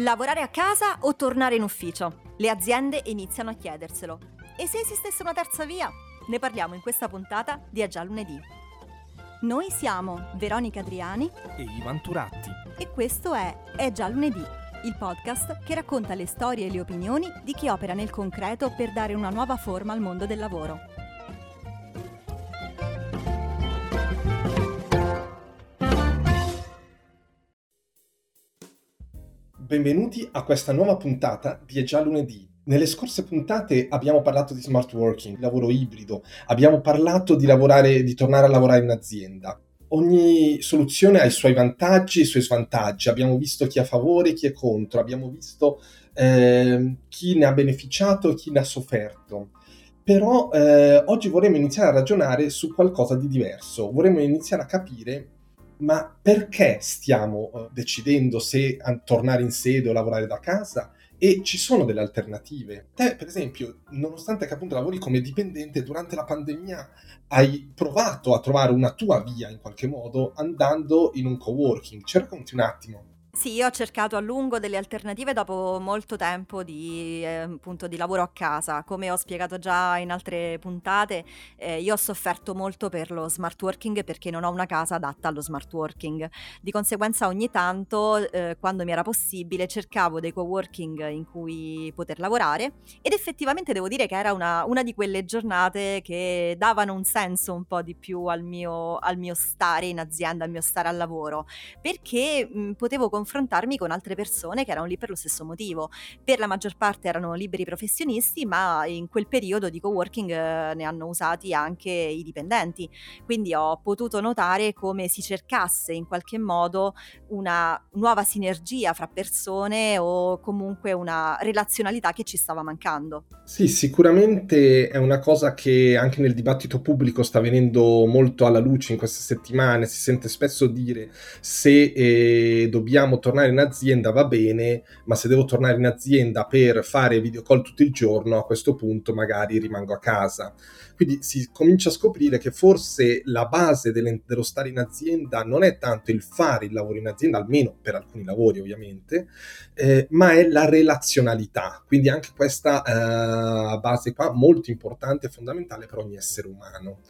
Lavorare a casa o tornare in ufficio? Le aziende iniziano a chiederselo. E se esistesse una terza via? Ne parliamo in questa puntata di È già lunedì. Noi siamo Veronica Adriani e Ivan Turatti. E questo è È già lunedì, il podcast che racconta le storie e le opinioni di chi opera nel concreto per dare una nuova forma al mondo del lavoro. Benvenuti a questa nuova puntata di È già lunedì. Nelle scorse puntate abbiamo parlato di smart working, lavoro ibrido, abbiamo parlato di lavorare, di tornare a lavorare in azienda. Ogni soluzione ha i suoi vantaggi e i suoi svantaggi. Abbiamo visto chi è a favore e chi è contro, abbiamo visto eh, chi ne ha beneficiato e chi ne ha sofferto. Però eh, oggi vorremmo iniziare a ragionare su qualcosa di diverso, vorremmo iniziare a capire ma perché stiamo uh, decidendo se tornare in sede o lavorare da casa? E ci sono delle alternative. Te, per esempio, nonostante che appunto lavori come dipendente, durante la pandemia hai provato a trovare una tua via in qualche modo andando in un coworking. Ci racconti un attimo. Sì, io ho cercato a lungo delle alternative dopo molto tempo di, eh, appunto, di lavoro a casa. Come ho spiegato già in altre puntate, eh, io ho sofferto molto per lo smart working perché non ho una casa adatta allo smart working. Di conseguenza ogni tanto, eh, quando mi era possibile, cercavo dei coworking in cui poter lavorare ed effettivamente devo dire che era una, una di quelle giornate che davano un senso un po' di più al mio, al mio stare in azienda, al mio stare al lavoro, perché mh, potevo confrontare confrontarmi con altre persone che erano lì per lo stesso motivo. Per la maggior parte erano liberi professionisti, ma in quel periodo di coworking eh, ne hanno usati anche i dipendenti. Quindi ho potuto notare come si cercasse in qualche modo una nuova sinergia fra persone o comunque una relazionalità che ci stava mancando. Sì, sicuramente è una cosa che anche nel dibattito pubblico sta venendo molto alla luce in queste settimane, si sente spesso dire se eh, dobbiamo dobbiamo tornare in azienda va bene, ma se devo tornare in azienda per fare video call tutto il giorno, a questo punto magari rimango a casa. Quindi si comincia a scoprire che forse la base delle, dello stare in azienda non è tanto il fare il lavoro in azienda, almeno per alcuni lavori ovviamente, eh, ma è la relazionalità. Quindi anche questa eh, base qua molto importante e fondamentale per ogni essere umano.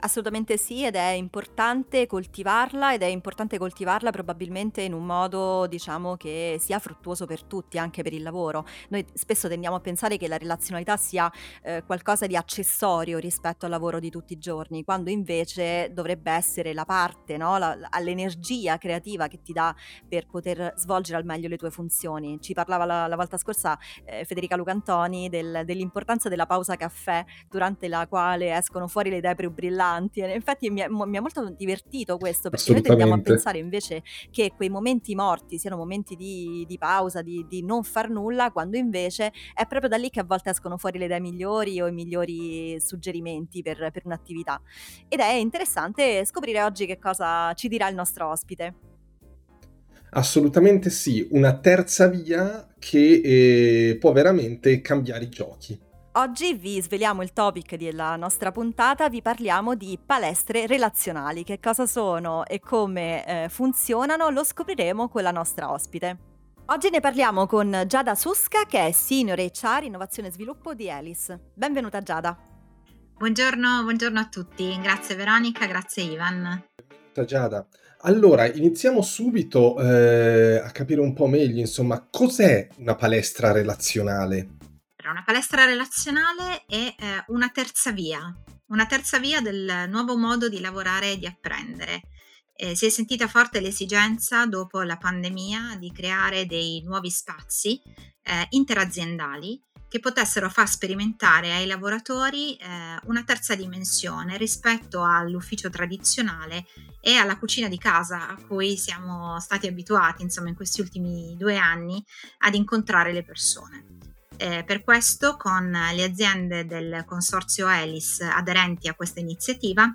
Assolutamente sì, ed è importante coltivarla ed è importante coltivarla probabilmente in un modo, diciamo, che sia fruttuoso per tutti, anche per il lavoro. Noi spesso tendiamo a pensare che la relazionalità sia eh, qualcosa di accessorio rispetto al lavoro di tutti i giorni, quando invece dovrebbe essere la parte, no? la, l'energia creativa che ti dà per poter svolgere al meglio le tue funzioni. Ci parlava la, la volta scorsa eh, Federica Lucantoni del, dell'importanza della pausa caffè, durante la quale escono fuori le idee più brillanti brillanti. infatti mi è, mi è, molto divertito questo, perché noi tendiamo a pensare invece che quei momenti morti siano momenti di, di pausa, di, di, non far nulla, quando invece è proprio da lì che a volte escono fuori le idee migliori o i migliori suggerimenti per, per un'attività. Ed è interessante scoprire oggi che cosa ci dirà il nostro ospite. Assolutamente sì, una terza via che eh, può veramente cambiare i giochi. Oggi vi sveliamo il topic della nostra puntata, vi parliamo di palestre relazionali, che cosa sono e come eh, funzionano lo scopriremo con la nostra ospite. Oggi ne parliamo con Giada Susca che è Senior HR Innovazione e Sviluppo di Elis. Benvenuta Giada. Buongiorno, buongiorno a tutti, grazie Veronica, grazie Ivan. Benvenuta Giada. Allora, iniziamo subito eh, a capire un po' meglio, insomma, cos'è una palestra relazionale? Una palestra relazionale è eh, una terza via, una terza via del nuovo modo di lavorare e di apprendere. Eh, si è sentita forte l'esigenza dopo la pandemia di creare dei nuovi spazi eh, interaziendali che potessero far sperimentare ai lavoratori eh, una terza dimensione rispetto all'ufficio tradizionale e alla cucina di casa a cui siamo stati abituati, insomma, in questi ultimi due anni ad incontrare le persone. Eh, per questo, con le aziende del consorzio Elis aderenti a questa iniziativa,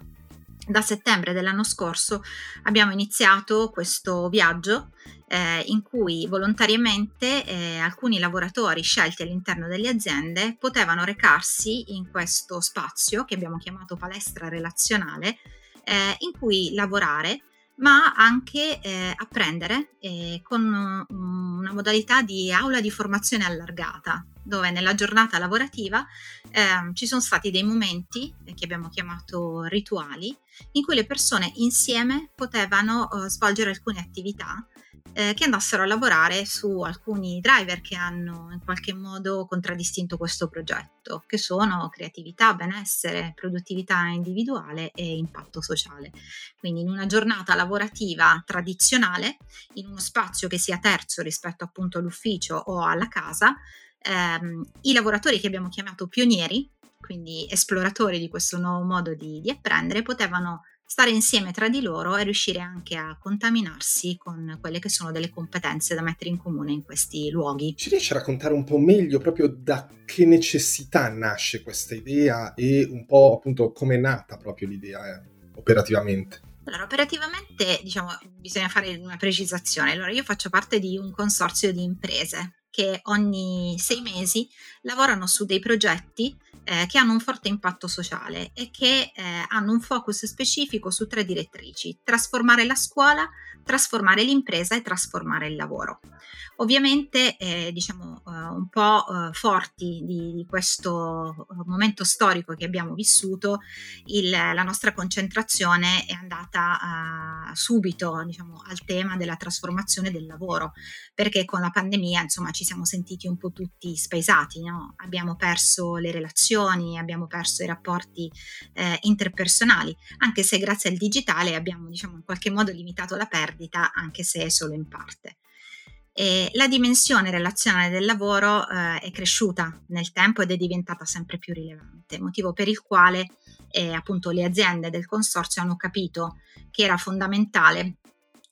da settembre dell'anno scorso abbiamo iniziato questo viaggio eh, in cui volontariamente eh, alcuni lavoratori scelti all'interno delle aziende potevano recarsi in questo spazio che abbiamo chiamato palestra relazionale, eh, in cui lavorare ma anche eh, apprendere eh, con una modalità di aula di formazione allargata, dove nella giornata lavorativa eh, ci sono stati dei momenti che abbiamo chiamato rituali in cui le persone insieme potevano eh, svolgere alcune attività eh, che andassero a lavorare su alcuni driver che hanno in qualche modo contraddistinto questo progetto, che sono creatività, benessere, produttività individuale e impatto sociale. Quindi in una giornata lavorativa tradizionale, in uno spazio che sia terzo rispetto appunto all'ufficio o alla casa, ehm, i lavoratori che abbiamo chiamato pionieri, quindi esploratori di questo nuovo modo di, di apprendere, potevano stare insieme tra di loro e riuscire anche a contaminarsi con quelle che sono delle competenze da mettere in comune in questi luoghi. Ci riesci a raccontare un po' meglio proprio da che necessità nasce questa idea e un po' appunto come è nata proprio l'idea eh, operativamente? Allora, operativamente, diciamo, bisogna fare una precisazione. Allora, io faccio parte di un consorzio di imprese che ogni sei mesi lavorano su dei progetti eh, che hanno un forte impatto sociale e che eh, hanno un focus specifico su tre direttrici, trasformare la scuola, trasformare l'impresa e trasformare il lavoro. Ovviamente, eh, diciamo, uh, un po' uh, forti di, di, questo momento storico che abbiamo vissuto, il, la nostra concentrazione è andata uh, subito diciamo, al tema della trasformazione del lavoro, perché con la pandemia insomma, ci siamo sentiti un po' tutti spaesati, no? abbiamo perso le relazioni, abbiamo perso i rapporti eh, interpersonali, anche se grazie al digitale abbiamo diciamo, in qualche modo limitato la perdita, anche se solo in parte. E la dimensione relazionale del lavoro eh, è cresciuta nel tempo ed è diventata sempre più rilevante, motivo per il quale eh, appunto le aziende del consorzio hanno capito che era fondamentale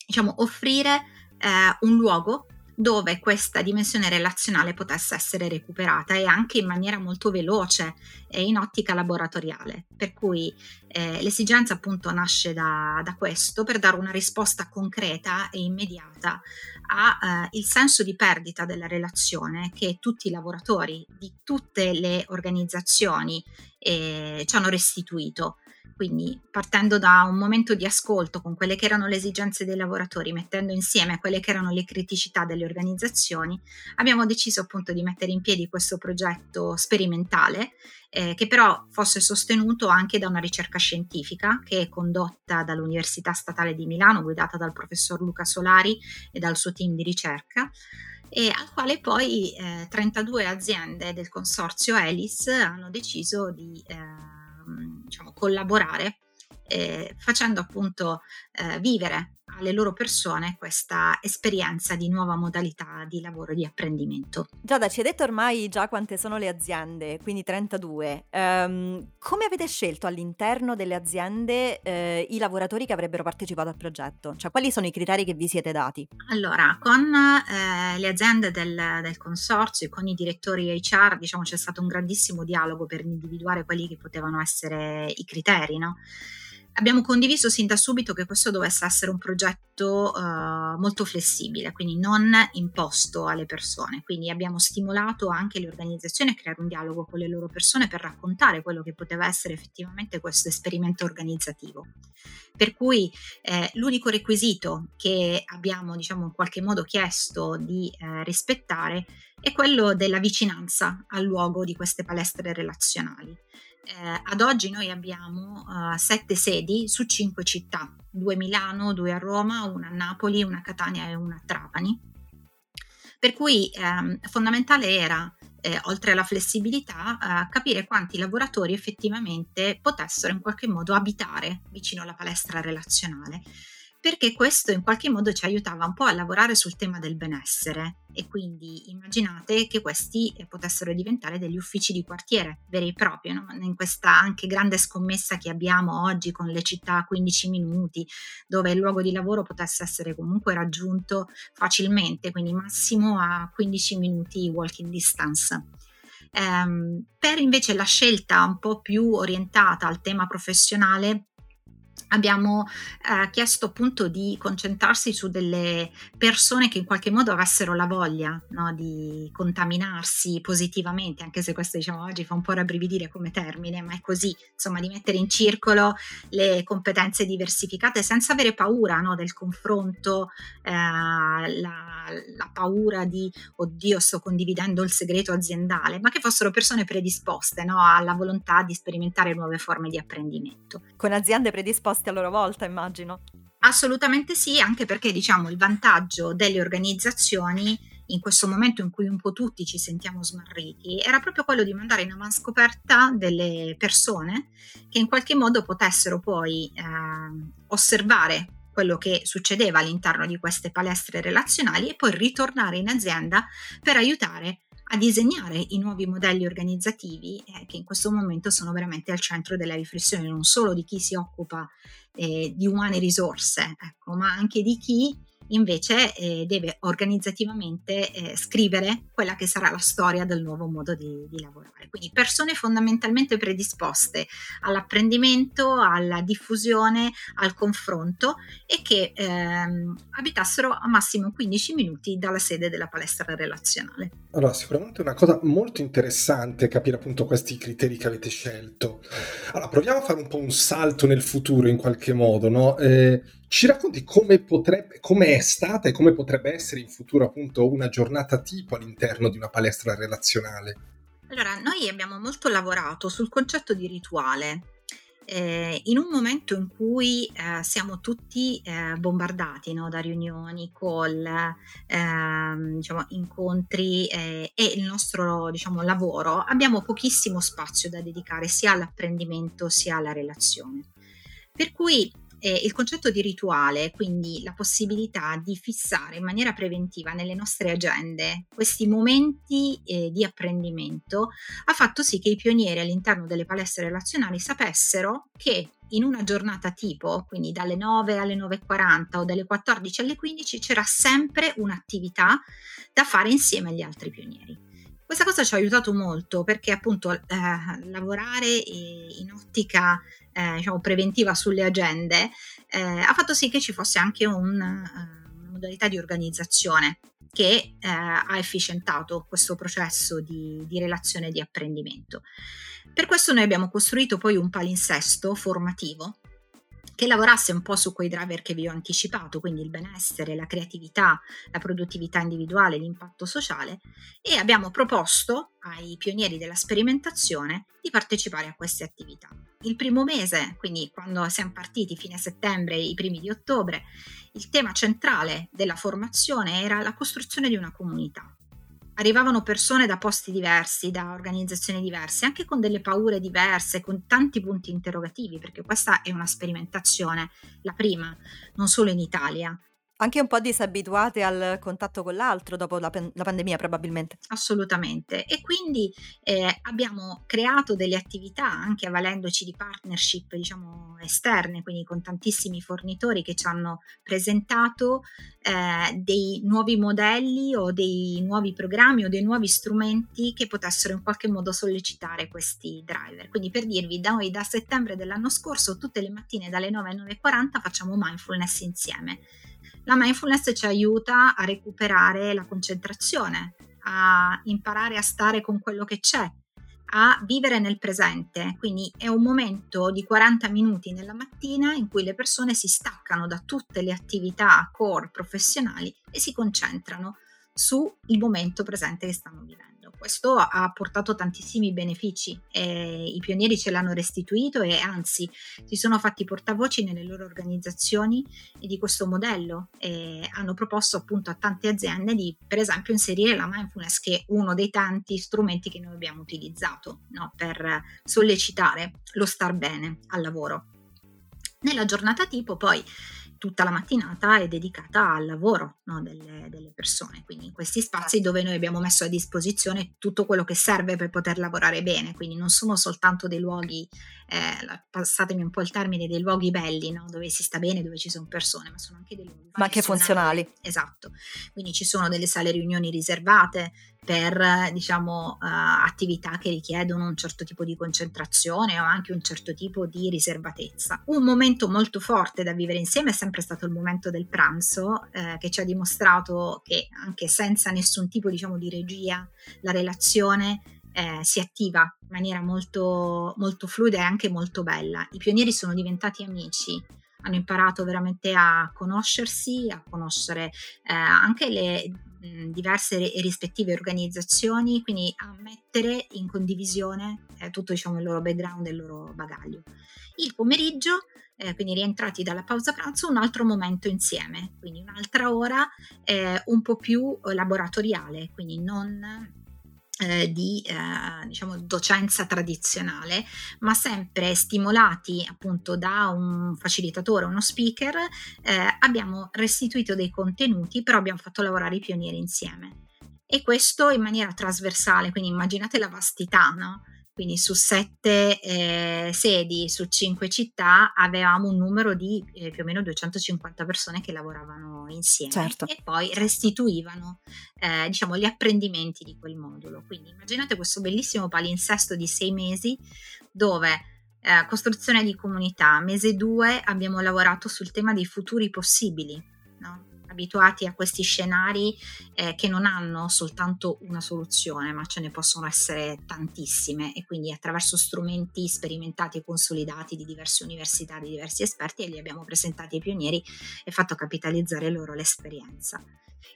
diciamo, offrire eh, un luogo dove questa dimensione relazionale potesse essere recuperata e anche in maniera molto veloce e in ottica laboratoriale. Per cui eh, l'esigenza appunto nasce da, da, questo per dare una risposta concreta e immediata al eh, senso di perdita della relazione che tutti i lavoratori di tutte le organizzazioni eh, ci hanno restituito quindi partendo da un momento di ascolto con quelle che erano le esigenze dei lavoratori, mettendo insieme quelle che erano le criticità delle organizzazioni, abbiamo deciso appunto di mettere in piedi questo progetto sperimentale eh, che però fosse sostenuto anche da una ricerca scientifica che è condotta dall'Università Statale di Milano, guidata dal professor Luca Solari e dal suo team di ricerca e al quale poi eh, 32 aziende del consorzio Elis hanno deciso di eh, diciamo, collaborare eh, facendo appunto eh, vivere alle loro persone questa esperienza di nuova modalità di lavoro e di apprendimento. Giada, ci hai detto ormai già quante sono le aziende, quindi 32. Um, ehm, come avete scelto all'interno delle aziende eh, i lavoratori che avrebbero partecipato al progetto? Cioè, quali sono i criteri che vi siete dati? Allora, con eh, le aziende del, del consorzio e con i direttori HR, diciamo, c'è stato un grandissimo dialogo per individuare quelli che potevano essere i criteri, no? Abbiamo condiviso sin da subito che questo dovesse essere un progetto uh, molto flessibile, quindi non imposto alle persone. Quindi abbiamo stimolato anche le organizzazioni a creare un dialogo con le loro persone per raccontare quello che poteva essere effettivamente questo esperimento organizzativo. Per cui eh, l'unico requisito che abbiamo, diciamo, in qualche modo chiesto di eh, rispettare è quello della vicinanza al luogo di queste palestre relazionali eh, ad oggi noi abbiamo uh, sette sedi su cinque città, due a Milano, due a Roma, una a Napoli, una a Catania e una a Trapani. Per cui ehm, fondamentale era, eh, oltre alla flessibilità, eh, capire quanti lavoratori effettivamente potessero in qualche modo abitare vicino alla palestra relazionale perché questo in qualche modo ci aiutava un po' a lavorare sul tema del benessere e quindi immaginate che questi eh, potessero diventare degli uffici di quartiere veri e propri, no? in questa anche grande scommessa che abbiamo oggi con le città a 15 minuti, dove il luogo di lavoro potesse essere comunque raggiunto facilmente, quindi massimo a 15 minuti walking distance. Um, per invece la scelta un po' più orientata al tema professionale abbiamo eh, chiesto appunto di concentrarsi su delle persone che in qualche modo avessero la voglia no, di contaminarsi positivamente, anche se questo diciamo oggi fa un po' rabbrividire come termine, ma è così, insomma, di mettere in circolo le competenze diversificate senza avere paura no, del confronto, eh, la, la paura di oddio sto condividendo il segreto aziendale, ma che fossero persone predisposte no, alla volontà di sperimentare nuove forme di apprendimento. Con aziende predisposte risposte a loro volta, immagino. Assolutamente sì, anche perché diciamo il vantaggio delle organizzazioni in questo momento in cui un po' tutti ci sentiamo smarriti era proprio quello di mandare in avanscoperta delle persone che in qualche modo potessero poi eh, osservare quello che succedeva all'interno di queste palestre relazionali e poi ritornare in azienda per aiutare a disegnare i nuovi modelli organizzativi eh, che in questo momento sono veramente al centro della riflessione non solo di chi si occupa eh, di umane risorse, ecco, ma anche di chi invece eh, deve organizzativamente eh, scrivere quella che sarà la storia del nuovo modo di, di, lavorare. Quindi persone fondamentalmente predisposte all'apprendimento, alla diffusione, al confronto e che ehm, abitassero a massimo 15 minuti dalla sede della palestra relazionale. Allora, sicuramente una cosa molto interessante capire appunto questi criteri che avete scelto. Allora, proviamo a fare un po' un salto nel futuro in qualche modo, no? Eh, ci racconti come potrebbe, come è stata e come potrebbe essere in futuro appunto una giornata tipo all'interno di una palestra relazionale? Allora, noi abbiamo molto lavorato sul concetto di rituale. Eh, in un momento in cui eh, siamo tutti eh, bombardati no, da riunioni, call, ehm, diciamo, incontri eh, e il nostro diciamo, lavoro, abbiamo pochissimo spazio da dedicare sia all'apprendimento sia alla relazione. Per cui eh, il concetto di rituale, quindi la possibilità di fissare in maniera preventiva nelle nostre agende questi momenti eh, di apprendimento, ha fatto sì che i pionieri all'interno delle palestre relazionali sapessero che in una giornata tipo, quindi dalle 9 alle 9.40 o dalle 14 alle 15, c'era sempre un'attività da fare insieme agli altri pionieri. Questa cosa ci ha aiutato molto perché appunto eh, lavorare in ottica eh, diciamo, preventiva sulle agende eh, ha fatto sì che ci fosse anche un, uh, una modalità di organizzazione che eh, ha efficientato questo processo di, di relazione e di apprendimento. Per questo noi abbiamo costruito poi un palinsesto formativo che lavorasse un po' su quei driver che vi ho anticipato, quindi il benessere, la creatività, la produttività individuale, l'impatto sociale e abbiamo proposto ai pionieri della sperimentazione di partecipare a queste attività. Il primo mese, quindi quando siamo partiti fine settembre i primi di ottobre, il tema centrale della formazione era la costruzione di una comunità arrivavano persone da posti diversi, da organizzazioni diverse, anche con delle paure diverse, con tanti punti interrogativi, perché questa è una sperimentazione, la prima, non solo in Italia, anche un po' disabituate al contatto con l'altro dopo la, pen- la pandemia probabilmente. Assolutamente. E quindi eh, abbiamo creato delle attività anche avvalendoci di partnership diciamo esterne, quindi con tantissimi fornitori che ci hanno presentato eh, dei nuovi modelli o dei nuovi programmi o dei nuovi strumenti che potessero in qualche modo sollecitare questi driver. Quindi per dirvi, da noi da settembre dell'anno scorso tutte le mattine dalle 9 alle 9.40 facciamo mindfulness insieme la mindfulness ci aiuta a recuperare la concentrazione, a imparare a stare con quello che c'è, a vivere nel presente. Quindi è un momento di 40 minuti nella mattina in cui le persone si staccano da tutte le attività core professionali e si concentrano sul momento presente che stanno vivendo questo ha portato tantissimi benefici e i pionieri ce l'hanno restituito e anzi si sono fatti portavoci nelle loro organizzazioni di questo modello e hanno proposto appunto a tante aziende di per esempio inserire la mindfulness che è uno dei tanti strumenti che noi abbiamo utilizzato no, per sollecitare lo star bene al lavoro. Nella giornata tipo poi tutta la mattinata è dedicata al lavoro no, delle, delle, persone, quindi in questi spazi certo. dove noi abbiamo messo a disposizione tutto quello che serve per poter lavorare bene, quindi non sono soltanto dei luoghi, eh, passatemi un po' il termine, dei luoghi belli, no, dove si sta bene, dove ci sono persone, ma sono anche dei luoghi... Ma anche funzionali. Esatto, quindi ci sono delle sale riunioni riservate, per diciamo, uh, attività che richiedono un certo tipo di concentrazione o anche un certo tipo di riservatezza. Un momento molto forte da vivere insieme è sempre stato il momento del pranzo, eh, che ci ha dimostrato che anche senza nessun tipo diciamo, di regia la relazione eh, si attiva in maniera molto, molto fluida e anche molto bella. I pionieri sono diventati amici, hanno imparato veramente a conoscersi, a conoscere eh, anche le diverse e rispettive organizzazioni, quindi a mettere in condivisione eh, tutto diciamo, il loro background e il loro bagaglio. Il pomeriggio, eh, quindi rientrati dalla pausa pranzo, un altro momento insieme, quindi un'altra ora eh, un po' più laboratoriale, quindi non eh, di eh, diciamo, docenza tradizionale, ma sempre stimolati appunto da un facilitatore, uno speaker, eh, abbiamo restituito dei contenuti, però abbiamo fatto lavorare i pionieri insieme. E questo in maniera trasversale, quindi immaginate la vastità, no? Quindi su sette eh, sedi, su cinque città, avevamo un numero di eh, più o meno 250 persone che lavoravano insieme certo. e poi restituivano eh, diciamo, gli apprendimenti di quel modulo. Quindi immaginate questo bellissimo palinsesto di sei mesi dove eh, costruzione di comunità, mese due abbiamo lavorato sul tema dei futuri possibili. No? Abituati a questi scenari eh, che non hanno soltanto una soluzione, ma ce ne possono essere tantissime e quindi attraverso strumenti sperimentati e consolidati di diverse università, di diversi esperti, li abbiamo presentati ai pionieri e fatto capitalizzare loro l'esperienza.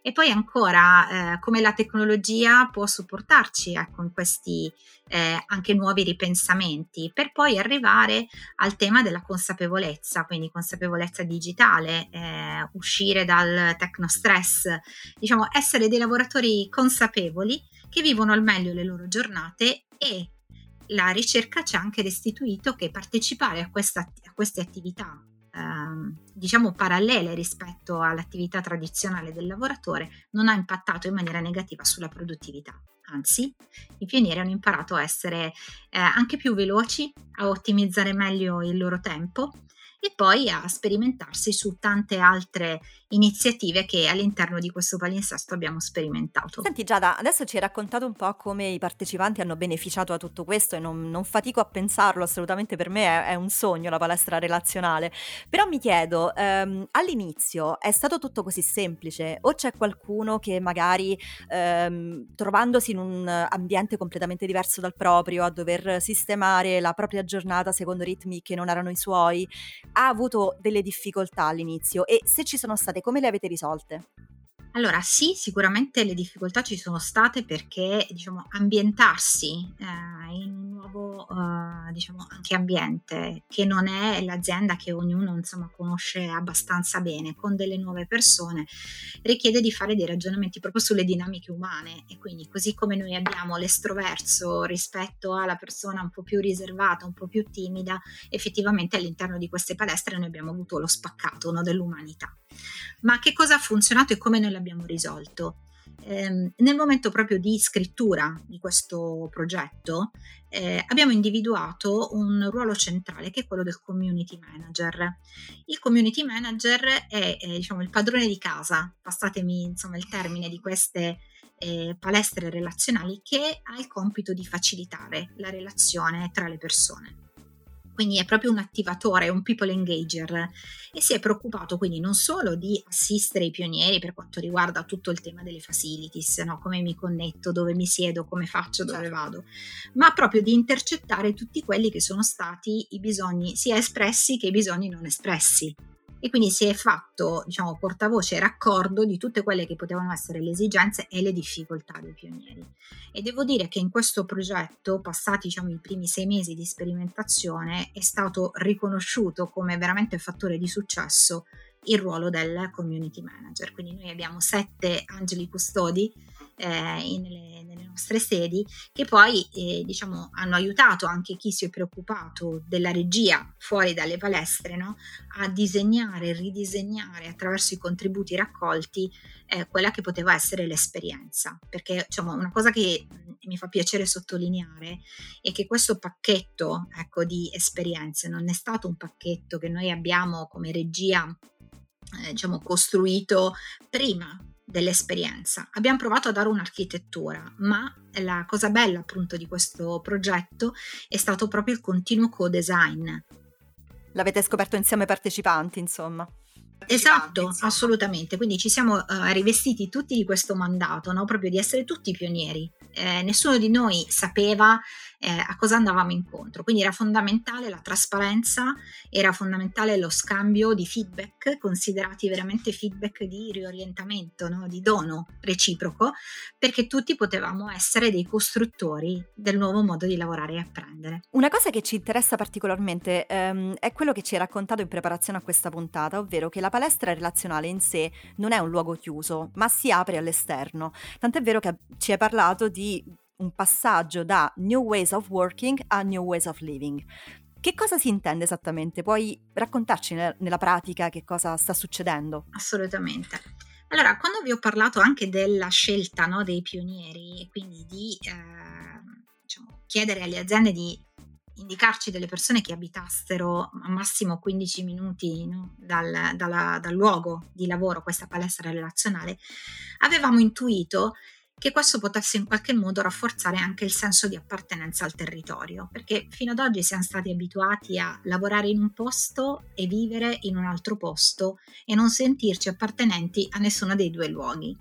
E poi ancora eh, come la tecnologia può supportarci ecco, in questi eh, anche nuovi ripensamenti, per poi arrivare al tema della consapevolezza, quindi consapevolezza digitale, eh, uscire dal tecnostress, diciamo essere dei lavoratori consapevoli che vivono al meglio le loro giornate e la ricerca ci ha anche restituito che partecipare a, questa, a queste attività Ehm, diciamo parallele rispetto all'attività tradizionale del lavoratore non ha impattato in maniera negativa sulla produttività. Anzi, i pionieri hanno imparato a essere eh, anche più veloci, a ottimizzare meglio il loro tempo e poi a sperimentarsi su tante altre iniziative che all'interno di questo palinsesto abbiamo sperimentato. Senti Giada, adesso ci hai raccontato un po' come i partecipanti hanno beneficiato da tutto questo e non, non fatico a pensarlo, assolutamente per me è, è, un sogno la palestra relazionale, però mi chiedo, ehm, all'inizio è stato tutto così semplice o c'è qualcuno che magari ehm, trovandosi in un ambiente completamente diverso dal proprio, a dover sistemare la propria giornata secondo ritmi che non erano i suoi, ha avuto delle difficoltà all'inizio e se ci sono state, come le avete risolte? Allora sì, sicuramente le difficoltà ci sono state perché diciamo, ambientarsi eh, in un nuovo eh, diciamo, anche ambiente che non è l'azienda che ognuno insomma, conosce abbastanza bene con delle nuove persone richiede di fare dei ragionamenti proprio sulle dinamiche umane e quindi così come noi abbiamo l'estroverso rispetto alla persona un po' più riservata, un po' più timida, effettivamente all'interno di queste palestre noi abbiamo avuto lo spaccato no, dell'umanità. Ma che cosa ha funzionato e come noi l'abbiamo risolto? Eh, nel momento proprio di scrittura di questo progetto eh, abbiamo individuato un ruolo centrale che è quello del community manager. Il community manager è eh, diciamo, il padrone di casa, passatemi insomma il termine di queste eh, palestre relazionali, che ha il compito di facilitare la relazione tra le persone quindi è proprio un attivatore, un people engager e si è preoccupato quindi non solo di assistere i pionieri per quanto riguarda tutto il tema delle facilities, no? come mi connetto, dove mi siedo, come faccio, dove certo. vado, ma proprio di intercettare tutti quelli che sono stati i bisogni sia espressi che i bisogni non espressi e quindi si è fatto diciamo, portavoce e raccordo di tutte quelle che potevano essere le esigenze e le difficoltà dei pionieri. E devo dire che in questo progetto, passati diciamo, i primi sei mesi di sperimentazione, è stato riconosciuto come veramente fattore di successo il ruolo del community manager. Quindi noi abbiamo sette angeli custodi eh, nelle, nelle, nostre sedi che poi eh, diciamo, hanno aiutato anche chi si è preoccupato della regia fuori dalle palestre no? a disegnare, ridisegnare attraverso i contributi raccolti eh, quella che poteva essere l'esperienza. Perché diciamo, una cosa che mi fa piacere sottolineare è che questo pacchetto ecco, di esperienze non è stato un pacchetto che noi abbiamo come regia eh, diciamo, costruito prima dell'esperienza. Abbiamo provato a dare un'architettura, ma la cosa bella appunto di questo progetto è stato proprio il continuo co-design. L'avete scoperto insieme partecipanti, insomma. Esatto, assolutamente. Quindi ci siamo uh, rivestiti tutti di questo mandato, no? proprio di essere tutti pionieri. Eh, nessuno di noi sapeva eh, a cosa andavamo incontro. Quindi era fondamentale la trasparenza, era fondamentale lo scambio di feedback, considerati veramente feedback di riorientamento, no? di dono reciproco, perché tutti potevamo essere dei costruttori del nuovo modo di lavorare e apprendere. Una cosa che ci interessa particolarmente ehm, è quello che ci hai raccontato in preparazione a questa puntata, ovvero che la palestra relazionale in sé non è un luogo chiuso, ma si apre all'esterno. Tant'è vero che ci hai parlato di un passaggio da New Ways of Working a New Ways of Living. Che cosa si intende esattamente? Puoi raccontarci nella pratica che cosa sta succedendo? Assolutamente. Allora, quando vi ho parlato anche della scelta no, dei pionieri e quindi di eh, diciamo, chiedere alle aziende di indicarci delle persone che abitassero a massimo 15 minuti no, dal, dalla, dal luogo di lavoro, questa palestra relazionale, avevamo intuito che questo potesse in qualche modo rafforzare anche il senso di appartenenza al territorio, perché fino ad oggi siamo stati abituati a lavorare in un posto e vivere in un altro posto e non sentirci appartenenti a nessuno dei due luoghi.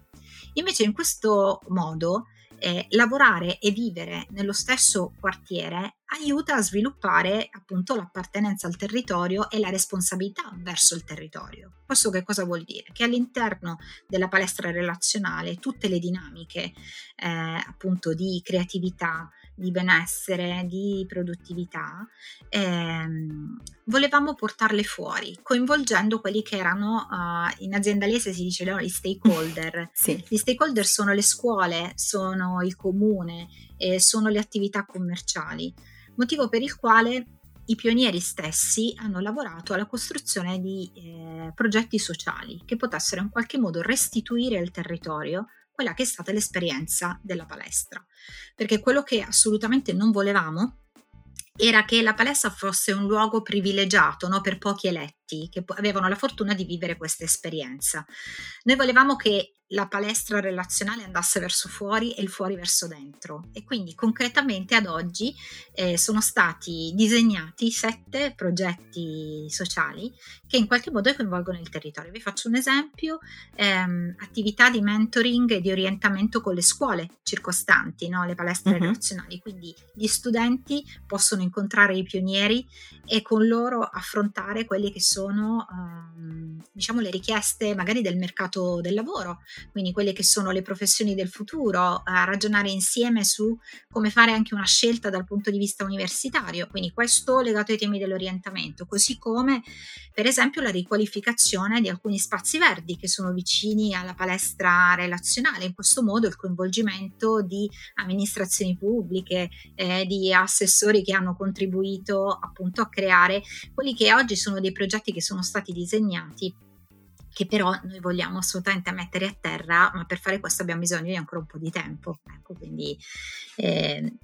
Invece in questo modo eh, lavorare e vivere nello stesso quartiere aiuta a sviluppare appunto l'appartenenza al territorio e la responsabilità verso il territorio. Questo che cosa vuol dire? Che all'interno della palestra relazionale tutte le dinamiche eh, appunto di creatività, di benessere, di produttività, ehm, volevamo portarle fuori, coinvolgendo quelli che erano, uh, in aziendalese si dice no, gli stakeholder. sì. Gli stakeholder sono le scuole, sono il comune, e sono le attività commerciali, motivo per il quale i pionieri stessi hanno lavorato alla costruzione di eh, progetti sociali che potessero in qualche modo restituire al territorio quella che è stata l'esperienza della palestra. Perché quello che assolutamente non volevamo era che la palestra fosse un luogo privilegiato no? per pochi eletti che avevano la fortuna di vivere questa esperienza. Noi volevamo che la palestra relazionale andasse verso fuori e il fuori verso dentro e quindi concretamente ad oggi eh, sono stati disegnati sette progetti sociali che in qualche modo coinvolgono il territorio. Vi faccio un esempio, ehm, attività di mentoring e di orientamento con le scuole circostanti, no? le palestre uh-huh. relazionali, quindi gli studenti possono incontrare i pionieri e con loro affrontare quelle che sono ehm, diciamo le richieste magari del mercato del lavoro quindi quelle che sono le professioni del futuro, a ragionare insieme su come fare anche una scelta dal punto di vista universitario, quindi questo legato ai temi dell'orientamento, così come per esempio la riqualificazione di alcuni spazi verdi che sono vicini alla palestra relazionale, in questo modo il coinvolgimento di amministrazioni pubbliche, eh, di assessori che hanno contribuito appunto a creare quelli che oggi sono dei progetti che sono stati disegnati che però noi vogliamo assolutamente mettere a terra, ma per fare questo abbiamo bisogno di ancora un po' di tempo. Ecco, quindi eh,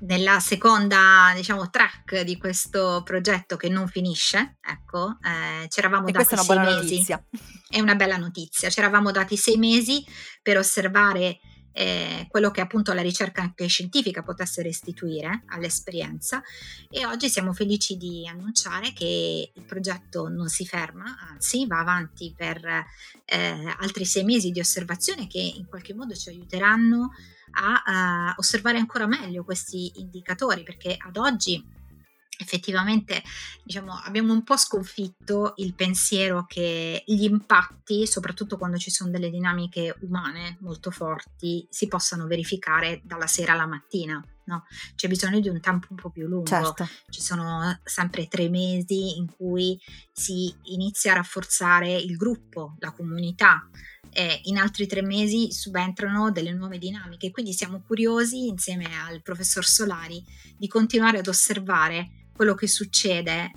nella seconda diciamo track di questo progetto che non finisce, ecco, eh, c'eravamo e dati sei mesi. Notizia. È una bella notizia. C'eravamo dati sei mesi per osservare eh, quello che appunto la ricerca anche scientifica potesse restituire all'esperienza. E oggi siamo felici di annunciare che il progetto non si ferma, anzi va avanti per eh, altri sei mesi di osservazione che in qualche modo ci aiuteranno a, a osservare ancora meglio questi indicatori perché ad oggi effettivamente diciamo, abbiamo un po' sconfitto il pensiero che gli impatti, soprattutto quando ci sono delle dinamiche umane molto forti, si possano verificare dalla sera alla mattina. No? C'è bisogno di un tempo un po' più lungo. Certo. Ci sono sempre tre mesi in cui si inizia a rafforzare il gruppo, la comunità. E in altri tre mesi subentrano delle nuove dinamiche. Quindi siamo curiosi, insieme al professor Solari, di continuare ad osservare quello che succede eh,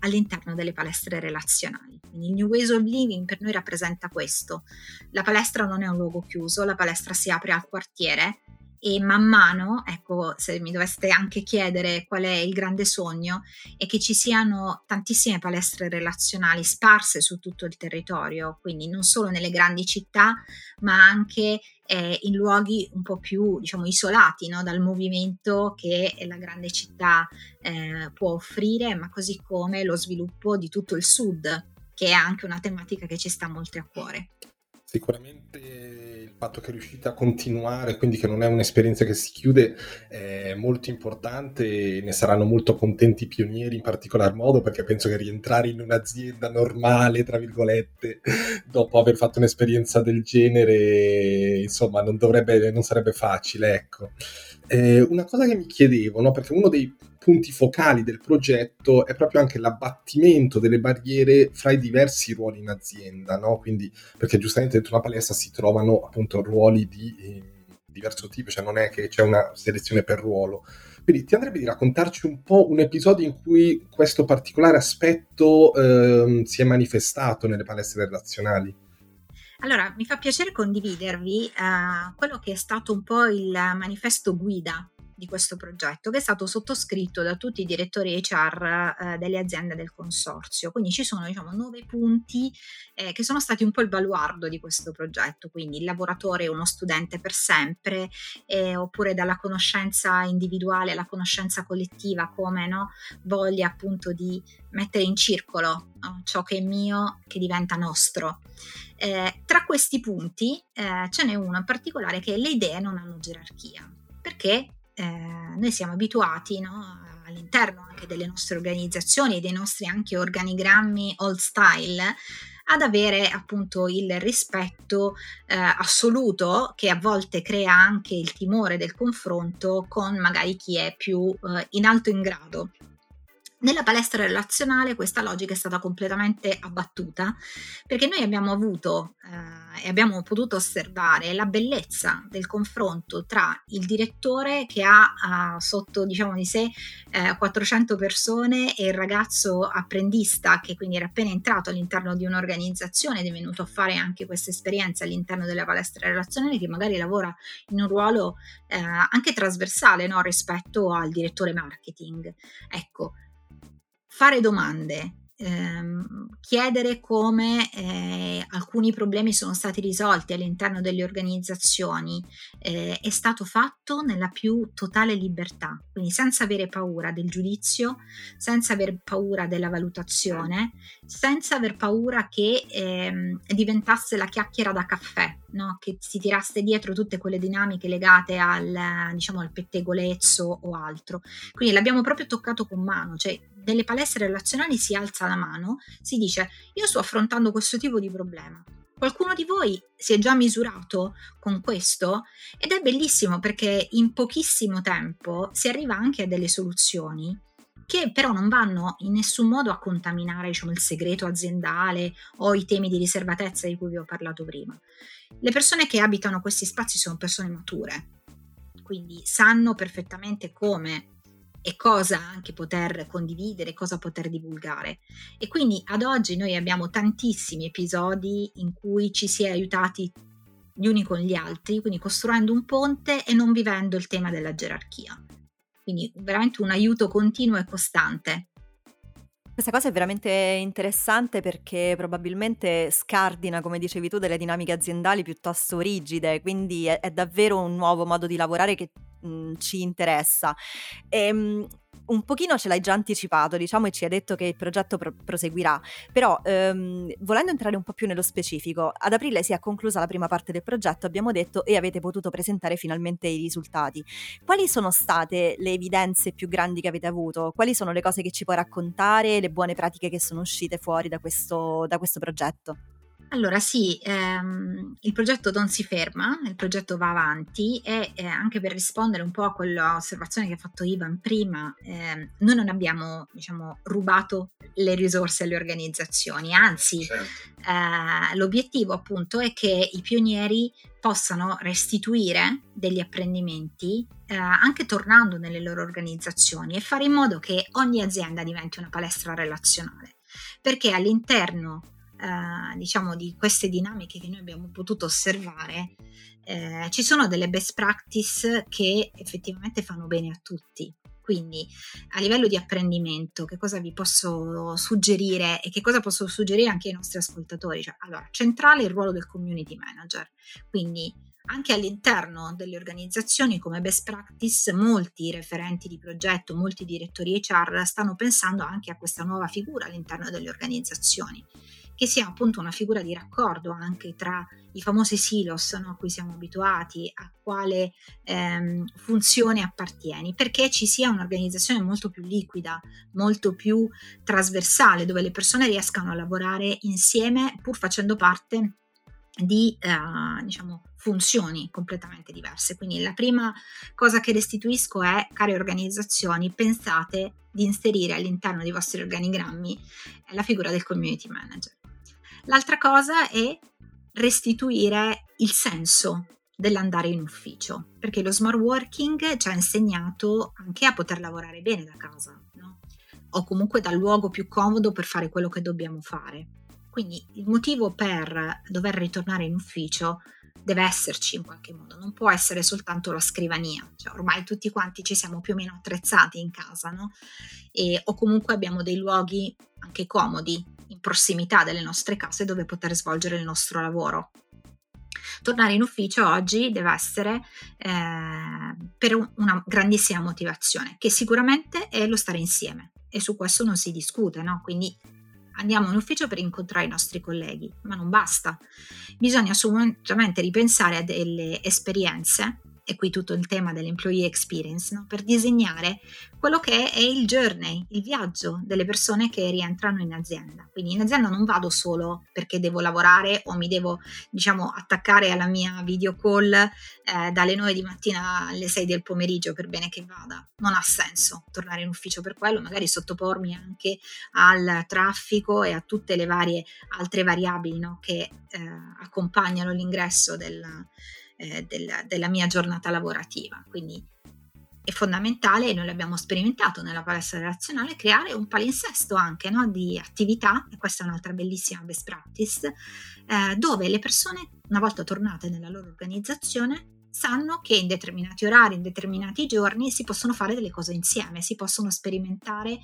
all'interno delle palestre relazionali. Quindi il New Ways of Living per noi rappresenta questo. La palestra non è un luogo chiuso, la palestra si apre al quartiere e man mano, ecco, se mi doveste anche chiedere qual è il grande sogno, è che ci siano tantissime palestre relazionali sparse su tutto il territorio, quindi non solo nelle grandi città, ma anche eh, in luoghi un po' più, diciamo, isolati no? dal movimento che la grande città eh, può offrire, ma così come lo sviluppo di tutto il sud, che è anche una tematica che ci sta molto a cuore. Sicuramente fatto che è riuscita a continuare, quindi che non è un'esperienza che si chiude, è molto importante e ne saranno molto contenti i pionieri in particolar modo perché penso che rientrare in un'azienda normale, tra virgolette, dopo aver fatto un'esperienza del genere, insomma, non, dovrebbe, non sarebbe facile, ecco. Eh, una cosa che mi chiedevo, no, perché uno dei punti focali del progetto è proprio anche l'abbattimento delle barriere fra i diversi ruoli in azienda, no? Quindi, perché giustamente dentro una palestra si trovano appunto ruoli di eh, diverso tipo, cioè non è che c'è una selezione per ruolo. Quindi ti andrebbe di raccontarci un po' un episodio in cui questo particolare aspetto eh, si è manifestato nelle palestre relazionali? Allora, mi fa piacere condividervi uh, quello che è stato un po' il manifesto guida di questo progetto che è stato sottoscritto da tutti i direttori HR eh, delle aziende del consorzio. Quindi ci sono diciamo nove punti eh, che sono stati un po' il baluardo di questo progetto, quindi il lavoratore è uno studente per sempre, eh, oppure dalla conoscenza individuale alla conoscenza collettiva, come no, voglia appunto di mettere in circolo no, ciò che è mio che diventa nostro. Eh, tra questi punti eh, ce n'è uno in particolare che le idee non hanno gerarchia, perché eh, noi siamo abituati no, all'interno anche delle nostre organizzazioni e dei nostri anche organigrammi old style ad avere appunto il rispetto eh, assoluto che a volte crea anche il timore del confronto con magari chi è più eh, in alto in grado nella palestra relazionale questa logica è stata completamente abbattuta perché noi abbiamo avuto eh, e abbiamo potuto osservare la bellezza del confronto tra il direttore che ha eh, sotto diciamo di sé eh, 400 persone e il ragazzo apprendista che quindi era appena entrato all'interno di un'organizzazione ed è venuto a fare anche questa esperienza all'interno della palestra relazionale che magari lavora in un ruolo eh, anche trasversale no, rispetto al direttore marketing. Ecco, fare domande, ehm, chiedere come eh, alcuni problemi sono stati risolti all'interno delle organizzazioni eh, è stato fatto nella più totale libertà, quindi senza avere paura del giudizio, senza aver paura della valutazione, senza aver paura che ehm, diventasse la chiacchiera da caffè, no? che si tirasse dietro tutte quelle dinamiche legate al, diciamo, al pettegolezzo o altro. Quindi l'abbiamo proprio toccato con mano, cioè nelle palestre relazionali si alza la mano, si dice io sto affrontando questo tipo di problema. Qualcuno di voi si è già misurato con questo ed è bellissimo perché in pochissimo tempo si arriva anche a delle soluzioni che però non vanno in nessun modo a contaminare diciamo, il segreto aziendale o i temi di riservatezza di cui vi ho parlato prima. Le persone che abitano questi spazi sono persone mature, quindi sanno perfettamente come e cosa anche poter condividere, cosa poter divulgare. E quindi ad oggi noi abbiamo tantissimi episodi in cui ci si è aiutati gli uni con gli altri, quindi costruendo un ponte e non vivendo il tema della gerarchia. Quindi veramente un aiuto continuo e costante. Questa cosa è veramente interessante perché probabilmente scardina, come dicevi tu, delle dinamiche aziendali piuttosto rigide, quindi è, è davvero un nuovo modo di lavorare che mh, mhmm, ci interessa. Ehm, un pochino ce l'hai già anticipato, diciamo, e ci hai detto che il progetto pro- proseguirà, però ehm, volendo entrare un po' più nello specifico, ad aprile si è conclusa la prima parte del progetto, abbiamo detto, e avete potuto presentare finalmente i risultati. Quali sono state le evidenze più grandi che avete avuto? Quali sono le cose che ci puoi raccontare, le buone pratiche che sono uscite fuori da questo, da questo progetto? Allora sì, ehm, il progetto non si ferma, il progetto va avanti e eh, anche per rispondere un po' a quell'osservazione che ha fatto Ivan prima, eh, noi non abbiamo diciamo, rubato le risorse alle organizzazioni, anzi certo. eh, l'obiettivo appunto è che i pionieri possano restituire degli apprendimenti eh, anche tornando nelle loro organizzazioni e fare in modo che ogni azienda diventi una palestra relazionale, perché all'interno eh, diciamo di queste dinamiche che noi abbiamo potuto osservare, eh, ci sono delle best practice che effettivamente fanno bene a tutti. Quindi a livello di apprendimento, che cosa vi posso suggerire e che cosa posso suggerire anche ai nostri ascoltatori? Cioè, allora, centrale il ruolo del community manager, quindi anche all'interno delle organizzazioni come best practice molti referenti di progetto, molti direttori HR stanno pensando anche a questa nuova figura all'interno delle organizzazioni che sia appunto una figura di raccordo anche tra i famosi silos no, a cui siamo abituati, a quale ehm, funzione appartieni, perché ci sia un'organizzazione molto più liquida, molto più trasversale, dove le persone riescano a lavorare insieme pur facendo parte di eh, diciamo, funzioni completamente diverse. Quindi la prima cosa che restituisco è, care organizzazioni, pensate di inserire all'interno dei vostri organigrammi la figura del community manager. L'altra cosa è restituire il senso dell'andare in ufficio, perché lo smart working ci ha insegnato anche a poter lavorare bene da casa, no? o comunque dal luogo più comodo per fare quello che dobbiamo fare. Quindi il motivo per dover ritornare in ufficio deve esserci in qualche modo, non può essere soltanto la scrivania, cioè, ormai tutti quanti ci siamo più o meno attrezzati in casa, no? E, o comunque abbiamo dei luoghi anche comodi in prossimità delle nostre case dove poter svolgere il nostro lavoro. Tornare in ufficio oggi deve essere eh, per una grandissima motivazione, che sicuramente è lo stare insieme e su questo non si discute, no? Quindi andiamo in ufficio per incontrare i nostri colleghi, ma non basta. Bisogna assolutamente ripensare a delle esperienze e qui tutto il tema dell'employee experience, no? per disegnare quello che è il journey, il viaggio delle persone che rientrano in azienda. Quindi in azienda non vado solo perché devo lavorare o mi devo, diciamo, attaccare alla mia video call eh, dalle 9 di mattina alle 6 del pomeriggio per bene che vada. Non ha senso tornare in ufficio per quello, magari sottopormi anche al traffico e a tutte le varie altre variabili no? che eh, accompagnano l'ingresso del eh, della, della mia giornata lavorativa. Quindi è fondamentale, e noi l'abbiamo sperimentato nella palestra relazionale, creare un palinsesto anche no, di attività, e questa è un'altra bellissima best practice, eh, dove le persone, una volta tornate nella loro organizzazione, sanno che in determinati orari, in determinati giorni si possono fare delle cose insieme, si possono sperimentare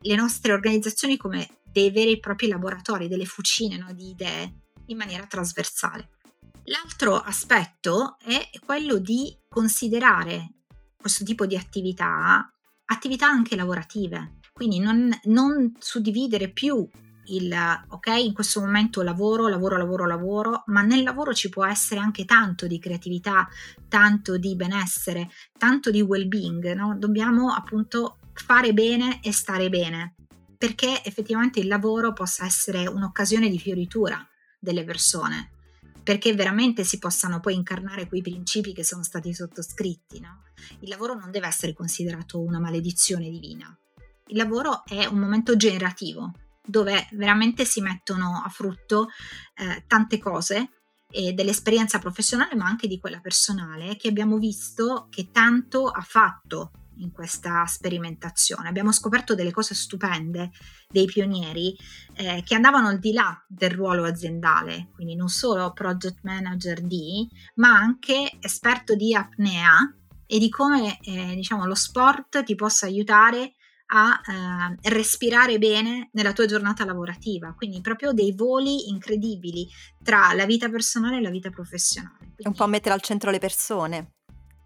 le nostre organizzazioni come dei veri e propri laboratori, delle fucine no, di idee in maniera trasversale. L'altro aspetto è quello di considerare questo tipo di attività attività anche lavorative, quindi non, non suddividere più il ok, in questo momento lavoro, lavoro, lavoro, lavoro, ma nel lavoro ci può essere anche tanto di creatività, tanto di benessere, tanto di well-being, no? Dobbiamo appunto fare bene e stare bene, perché effettivamente il lavoro possa essere un'occasione di fioritura delle persone perché veramente si possano poi incarnare quei principi che sono stati sottoscritti. No? Il lavoro non deve essere considerato una maledizione divina. Il lavoro è un momento generativo dove veramente si mettono a frutto eh, tante cose e dell'esperienza professionale ma anche di quella personale che abbiamo visto che tanto ha fatto in questa sperimentazione. Abbiamo scoperto delle cose stupende dei pionieri eh, che andavano al di là del ruolo aziendale, quindi non solo project manager di, ma anche esperto di apnea e di come eh, diciamo, lo sport ti possa aiutare a eh, respirare bene nella tua giornata lavorativa, quindi proprio dei voli incredibili tra la vita personale e la vita professionale. Quindi... Un po' mettere al centro le persone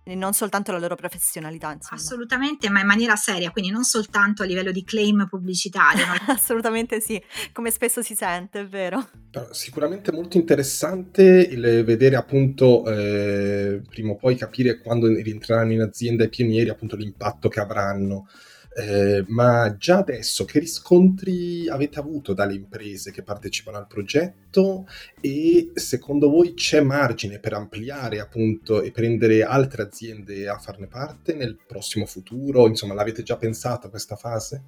e non soltanto la loro professionalità. Insomma. Assolutamente, ma in maniera seria, quindi non soltanto a livello di claim pubblicitario. Assolutamente sì, come spesso si sente, è vero. Però sicuramente molto interessante il vedere appunto eh, prima o poi capire quando rientreranno in azienda i pionieri appunto l'impatto che avranno. Eh, ma già adesso che riscontri avete avuto dalle imprese che partecipano al progetto e secondo voi c'è margine per ampliare appunto e prendere altre aziende a farne parte nel prossimo futuro? Insomma, l'avete già pensato questa fase?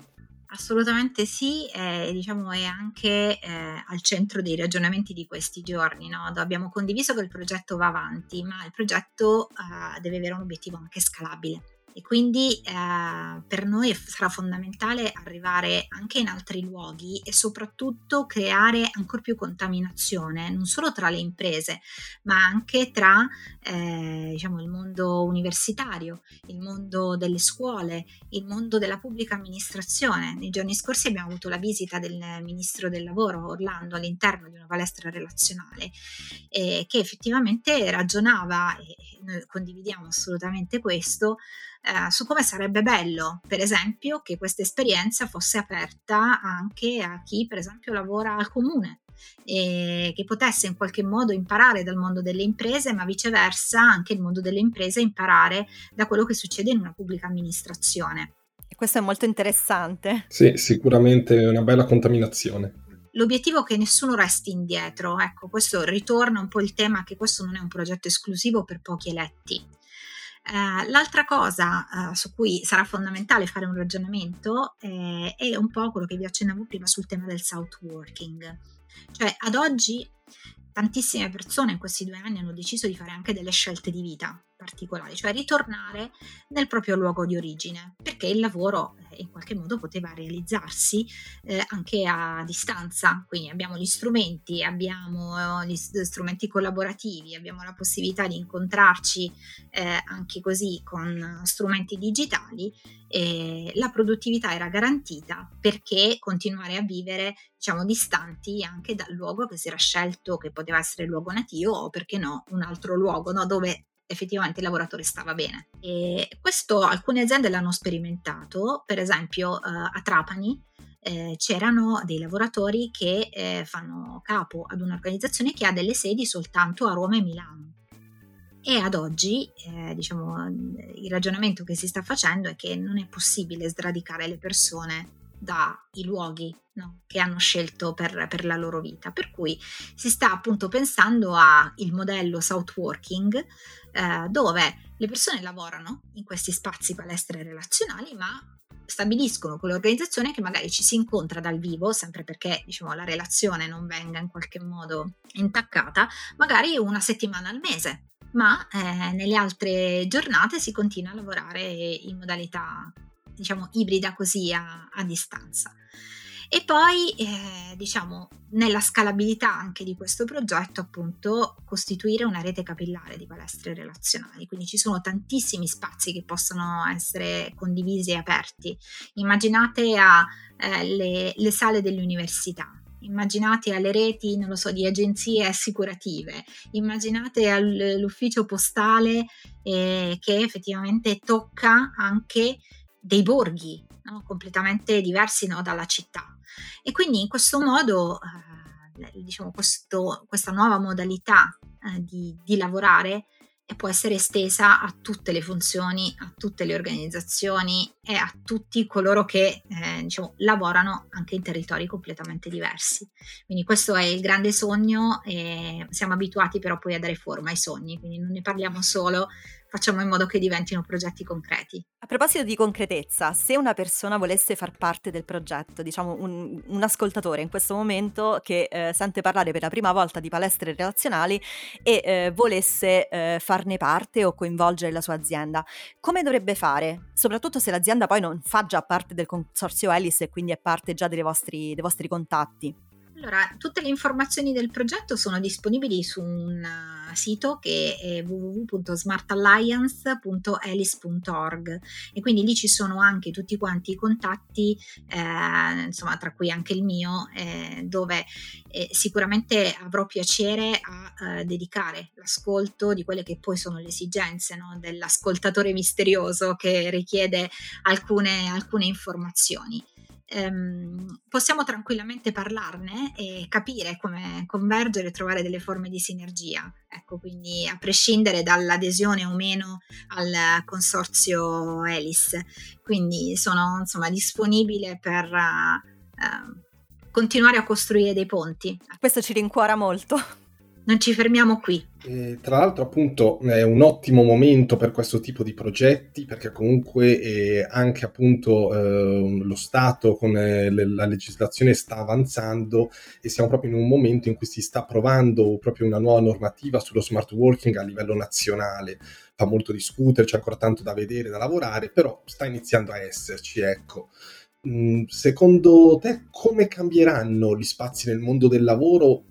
Assolutamente sì, eh, diciamo è anche eh, al centro dei ragionamenti di questi giorni. No? Abbiamo condiviso che il progetto va avanti, ma il progetto eh, deve avere un obiettivo anche scalabile e quindi eh, per noi sarà fondamentale arrivare anche in altri luoghi e soprattutto creare ancora più contaminazione, non solo tra le imprese, ma anche tra eh, diciamo, il mondo universitario, il mondo delle scuole, il mondo della pubblica amministrazione. Nei giorni scorsi abbiamo avuto la visita del ministro del lavoro Orlando all'interno di una palestra relazionale eh, che effettivamente ragionava, e noi condividiamo assolutamente questo, eh, su come sarebbe bello, per esempio, che questa esperienza fosse aperta anche a chi, per esempio, lavora al comune e che potesse in qualche modo imparare dal mondo delle imprese, ma viceversa anche il mondo delle imprese imparare da quello che succede in una pubblica amministrazione. questo è molto interessante. Sì, sicuramente è una bella contaminazione l'obiettivo è che nessuno resti indietro. Ecco, questo ritorna un po' il tema che questo non è un progetto esclusivo per pochi eletti. Eh, l'altra cosa eh, su cui sarà fondamentale fare un ragionamento eh, è un po' quello che vi accennavo prima sul tema del south working. Cioè, ad oggi tantissime persone in questi due anni hanno deciso di fare anche delle scelte di vita particolari, cioè ritornare nel proprio luogo di origine, perché il lavoro in qualche modo poteva realizzarsi eh, anche a distanza, quindi abbiamo gli strumenti, abbiamo eh, gli strumenti collaborativi, abbiamo la possibilità di incontrarci eh, anche così con strumenti digitali e la produttività era garantita perché continuare a vivere diciamo distanti anche dal luogo che si era scelto che poteva essere il luogo nativo o perché no un altro luogo no, dove effettivamente il lavoratore stava bene. E questo alcune aziende l'hanno sperimentato, per esempio eh, a Trapani eh, c'erano dei lavoratori che eh, fanno capo ad un'organizzazione che ha delle sedi soltanto a Roma e Milano. E ad oggi, eh, diciamo, il ragionamento che si sta facendo è che non è possibile sradicare le persone dai luoghi no, che hanno scelto per, per, la loro vita. Per cui si sta appunto pensando al modello South Working, eh, dove le persone lavorano in questi spazi palestre relazionali, ma stabiliscono con l'organizzazione che magari ci si incontra dal vivo, sempre perché diciamo, la relazione non venga in qualche modo intaccata, magari una settimana al mese, ma eh, nelle altre giornate si continua a lavorare in modalità diciamo ibrida così a, a distanza. E poi, eh, diciamo, nella scalabilità anche di questo progetto, appunto, costituire una rete capillare di palestre relazionali. Quindi ci sono tantissimi spazi che possono essere condivisi e aperti. Immaginate a, eh, le, le sale delle università, immaginate alle reti, non lo so, di agenzie assicurative, immaginate all'ufficio postale eh, che effettivamente tocca anche dei borghi no? completamente diversi no? dalla città. E quindi in questo modo, eh, diciamo, questo, questa nuova modalità eh, di, di lavorare può essere estesa a tutte le funzioni, a tutte le organizzazioni e a tutti coloro che eh, diciamo, lavorano anche in territori completamente diversi. Quindi questo è il grande sogno e siamo abituati però poi a dare forma ai sogni, quindi non ne parliamo solo facciamo in modo che diventino progetti concreti. A proposito di concretezza, se una persona volesse far parte del progetto, diciamo un, un ascoltatore in questo momento che eh, sente parlare per la prima volta di palestre relazionali e eh, volesse eh, farne parte o coinvolgere la sua azienda, come dovrebbe fare? Soprattutto se l'azienda poi non fa già parte del consorzio Ellis e quindi è parte già vostri, dei vostri contatti. Allora, tutte le informazioni del progetto sono disponibili su un uh, sito che è www.smartalliance.elis.org e quindi lì ci sono anche tutti quanti i contatti, eh, insomma, tra cui anche il mio, eh, dove eh, sicuramente avrò piacere a eh, dedicare l'ascolto di quelle che poi sono le esigenze no? dell'ascoltatore misterioso che richiede alcune, alcune informazioni ehm, possiamo tranquillamente parlarne e capire come convergere e trovare delle forme di sinergia. Ecco, quindi a prescindere dall'adesione o meno al consorzio Elis. Quindi sono insomma disponibile per uh, continuare a costruire dei ponti. Questo ci rincuora molto. Non ci fermiamo qui. E, tra l'altro appunto è un ottimo momento per questo tipo di progetti perché comunque eh, anche appunto eh, lo Stato con eh, la legislazione sta avanzando e siamo proprio in un momento in cui si sta provando proprio una nuova normativa sullo smart working a livello nazionale. Fa molto discutere, c'è ancora tanto da vedere, da lavorare, però sta iniziando a esserci, ecco. Mm, secondo te come cambieranno gli spazi nel mondo del lavoro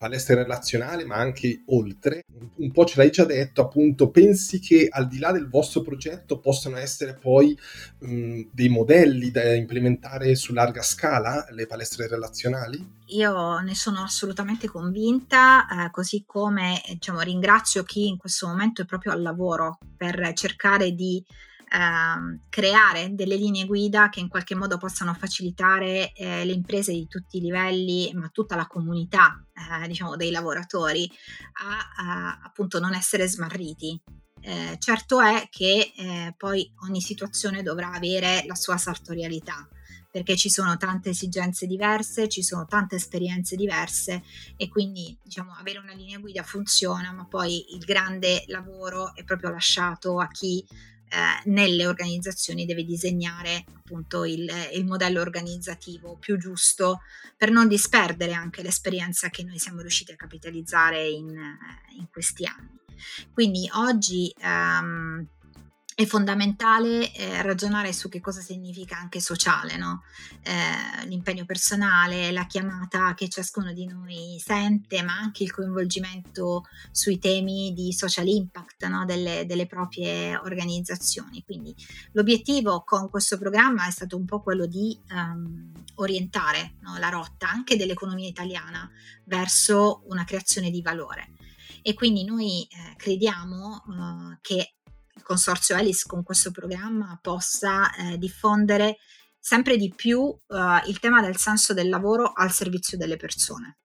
palestra relazionale, ma anche oltre. Un po' ce l'hai già detto, appunto, pensi che al di là del vostro progetto possano essere poi mh, dei modelli da implementare su larga scala, le palestre relazionali? Io ne sono assolutamente convinta, eh, così come diciamo, ringrazio chi in questo momento è proprio al lavoro per cercare di eh, creare delle linee guida che in qualche modo possano facilitare eh, le imprese di tutti i livelli, ma tutta la comunità eh, diciamo, dei lavoratori a, a, appunto non essere smarriti. Eh, certo è che eh, poi ogni situazione dovrà avere la sua sartorialità perché ci sono tante esigenze diverse, ci sono tante esperienze diverse e quindi diciamo avere una linea guida funziona, ma poi il grande lavoro è proprio lasciato a chi eh, nelle organizzazioni deve disegnare appunto il, il, modello organizzativo più giusto per non disperdere anche l'esperienza che noi siamo riusciti a capitalizzare in, in questi anni. Quindi oggi um, è fondamentale eh, ragionare su che cosa significa anche sociale, no? eh, l'impegno personale, la chiamata che ciascuno di noi sente, ma anche il coinvolgimento sui temi di social impact no? delle, delle, proprie organizzazioni. Quindi l'obiettivo con questo programma è stato un po' quello di um, orientare no? la rotta anche dell'economia italiana verso una creazione di valore. E quindi noi eh, crediamo uh, che consorzio Alice con questo programma possa eh, diffondere sempre di più eh, il tema del senso del lavoro al servizio delle persone.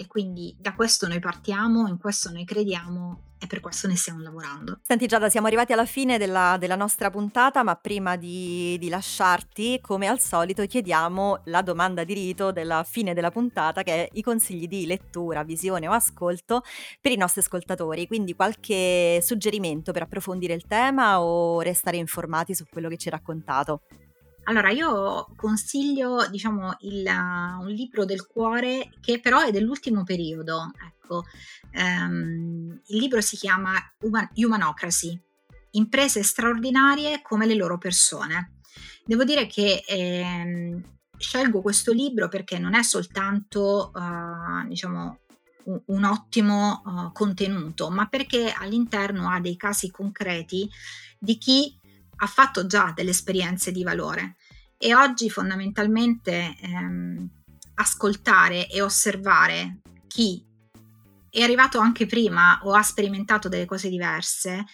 E quindi da questo noi partiamo, in questo noi crediamo e per questo ne stiamo lavorando. Senti Giada, siamo arrivati alla fine della, della nostra puntata, ma prima di, di, lasciarti, come al solito, chiediamo la domanda di rito della fine della puntata, che è i consigli di lettura, visione o ascolto per i nostri ascoltatori. Quindi qualche suggerimento per approfondire il tema o restare informati su quello che ci hai raccontato? Allora, io consiglio, diciamo, il, uh, un libro del cuore che però è dell'ultimo periodo. Ecco, um, il libro si chiama Human- Humanocracy, imprese straordinarie come le loro persone. Devo dire che ehm, scelgo questo libro perché non è soltanto, uh, diciamo, un, ottimo uh, contenuto, ma perché all'interno ha dei casi concreti di chi ha fatto già delle esperienze di valore e oggi fondamentalmente ehm, ascoltare e osservare chi è arrivato anche prima o ha sperimentato delle cose diverse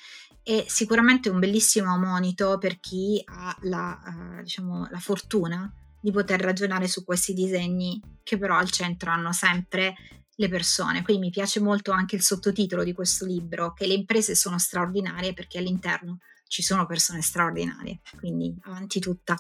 è sicuramente un bellissimo monito per chi ha la, uh, diciamo, la fortuna di poter ragionare su questi disegni che però al centro hanno sempre le persone. Quindi mi piace molto anche il sottotitolo di questo libro, che le imprese sono straordinarie perché all'interno ci sono persone straordinarie, quindi avanti tutta.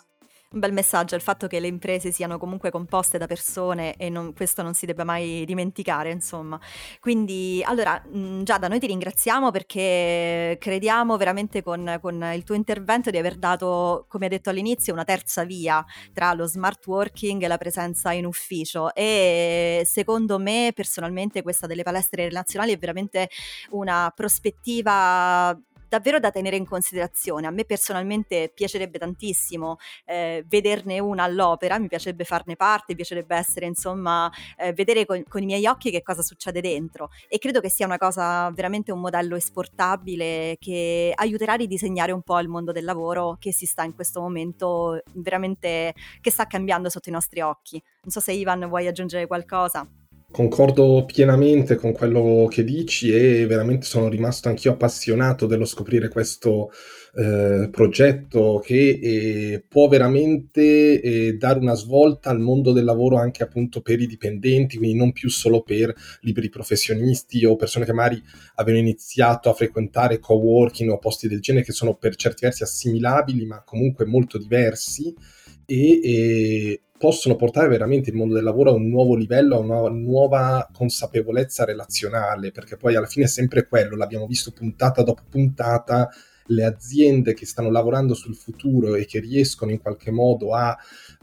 Un bel messaggio il fatto che le imprese siano comunque composte da persone e non, questo non si debba mai dimenticare, insomma. Quindi, allora, Giada, noi ti ringraziamo perché crediamo veramente con, con il tuo intervento di aver dato, come hai detto all'inizio, una terza via tra lo smart working e la presenza in ufficio e secondo me personalmente questa delle palestre relazionali è veramente una prospettiva davvero da tenere in considerazione. A me personalmente piacerebbe tantissimo eh, vederne una all'opera, mi piacerebbe farne parte, mi piacerebbe essere insomma eh, vedere con, con, i miei occhi che cosa succede dentro e credo che sia una cosa veramente un modello esportabile che aiuterà a ridisegnare un po' il mondo del lavoro che si sta in questo momento veramente che sta cambiando sotto i nostri occhi. Non so se Ivan vuoi aggiungere qualcosa. Concordo pienamente con quello che dici e veramente sono rimasto anch'io appassionato dello scoprire questo eh, progetto che eh, può veramente eh, dare una svolta al mondo del lavoro anche appunto per i dipendenti, quindi non più solo per liberi professionisti o persone che magari avevano iniziato a frequentare coworking o posti del genere che sono per certi versi assimilabili ma comunque molto diversi e, e possono portare veramente il mondo del lavoro a un nuovo livello, a una nuova consapevolezza relazionale, perché poi alla fine è sempre quello, l'abbiamo visto puntata dopo puntata, le aziende che stanno lavorando sul futuro e che riescono in qualche modo a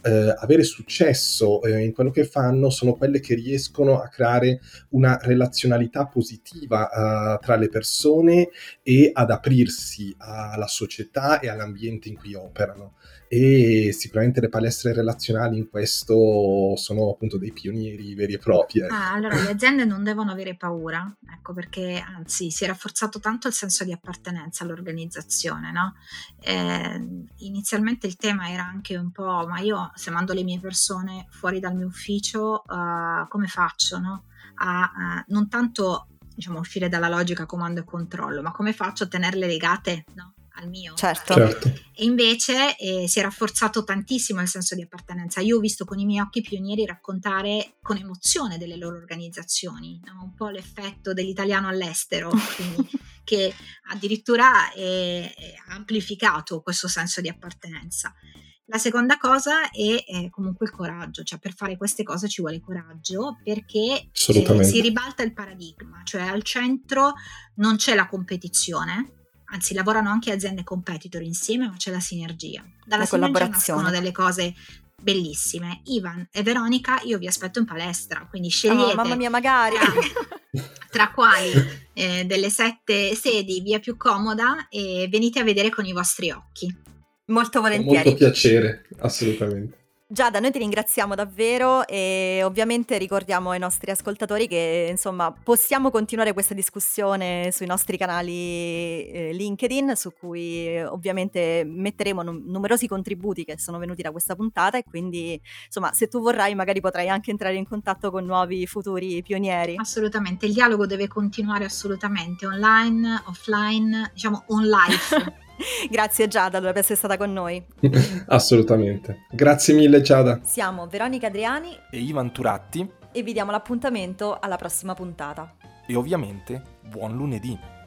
eh, avere successo eh, in quello che fanno sono quelle che riescono a creare una relazionalità positiva eh, tra le persone e ad aprirsi alla società e all'ambiente in cui operano e sicuramente le palestre relazionali in questo sono appunto dei pionieri veri e propri. Ecco. Ah, allora le aziende non devono avere paura, ecco perché anzi si è rafforzato tanto il senso di appartenenza all'organizzazione, no? Eh, inizialmente il tema era anche un po', ma io se mando le mie persone fuori dal mio ufficio, uh, come faccio, no? A uh, non tanto diciamo uscire dalla logica comando e controllo, ma come faccio a tenerle legate, no? al mio. Certo. certo. E invece eh, si è rafforzato tantissimo il senso di appartenenza. Io ho visto con i miei occhi pionieri raccontare con emozione delle loro organizzazioni, no? un po' l'effetto dell'italiano all'estero, quindi, che addirittura ha amplificato questo senso di appartenenza. La seconda cosa è, è, comunque il coraggio, cioè per fare queste cose ci vuole coraggio perché eh, si ribalta il paradigma, cioè al centro non c'è la competizione, anzi lavorano anche aziende competitor insieme, ma c'è la sinergia. Dalla la sinergia nascono delle cose bellissime. Ivan e Veronica, io vi aspetto in palestra, quindi oh, scegliete. Oh, mamma mia, magari. Tra, tra quali eh, delle sette sedi via più comoda e venite a vedere con i vostri occhi. Molto volentieri. Molto piacere, assolutamente. Giada, noi ti ringraziamo davvero e ovviamente ricordiamo ai nostri ascoltatori che insomma possiamo continuare questa discussione sui nostri canali eh, LinkedIn su cui ovviamente metteremo n- numerosi contributi che sono venuti da questa puntata e quindi insomma se tu vorrai magari potrai anche entrare in contatto con nuovi futuri pionieri. Assolutamente, il dialogo deve continuare assolutamente online, offline, diciamo on life. Grazie Giada per essere stata con noi. Assolutamente. Grazie mille Giada. Siamo Veronica Adriani e Ivan Turatti e vi diamo l'appuntamento alla prossima puntata. E ovviamente buon lunedì.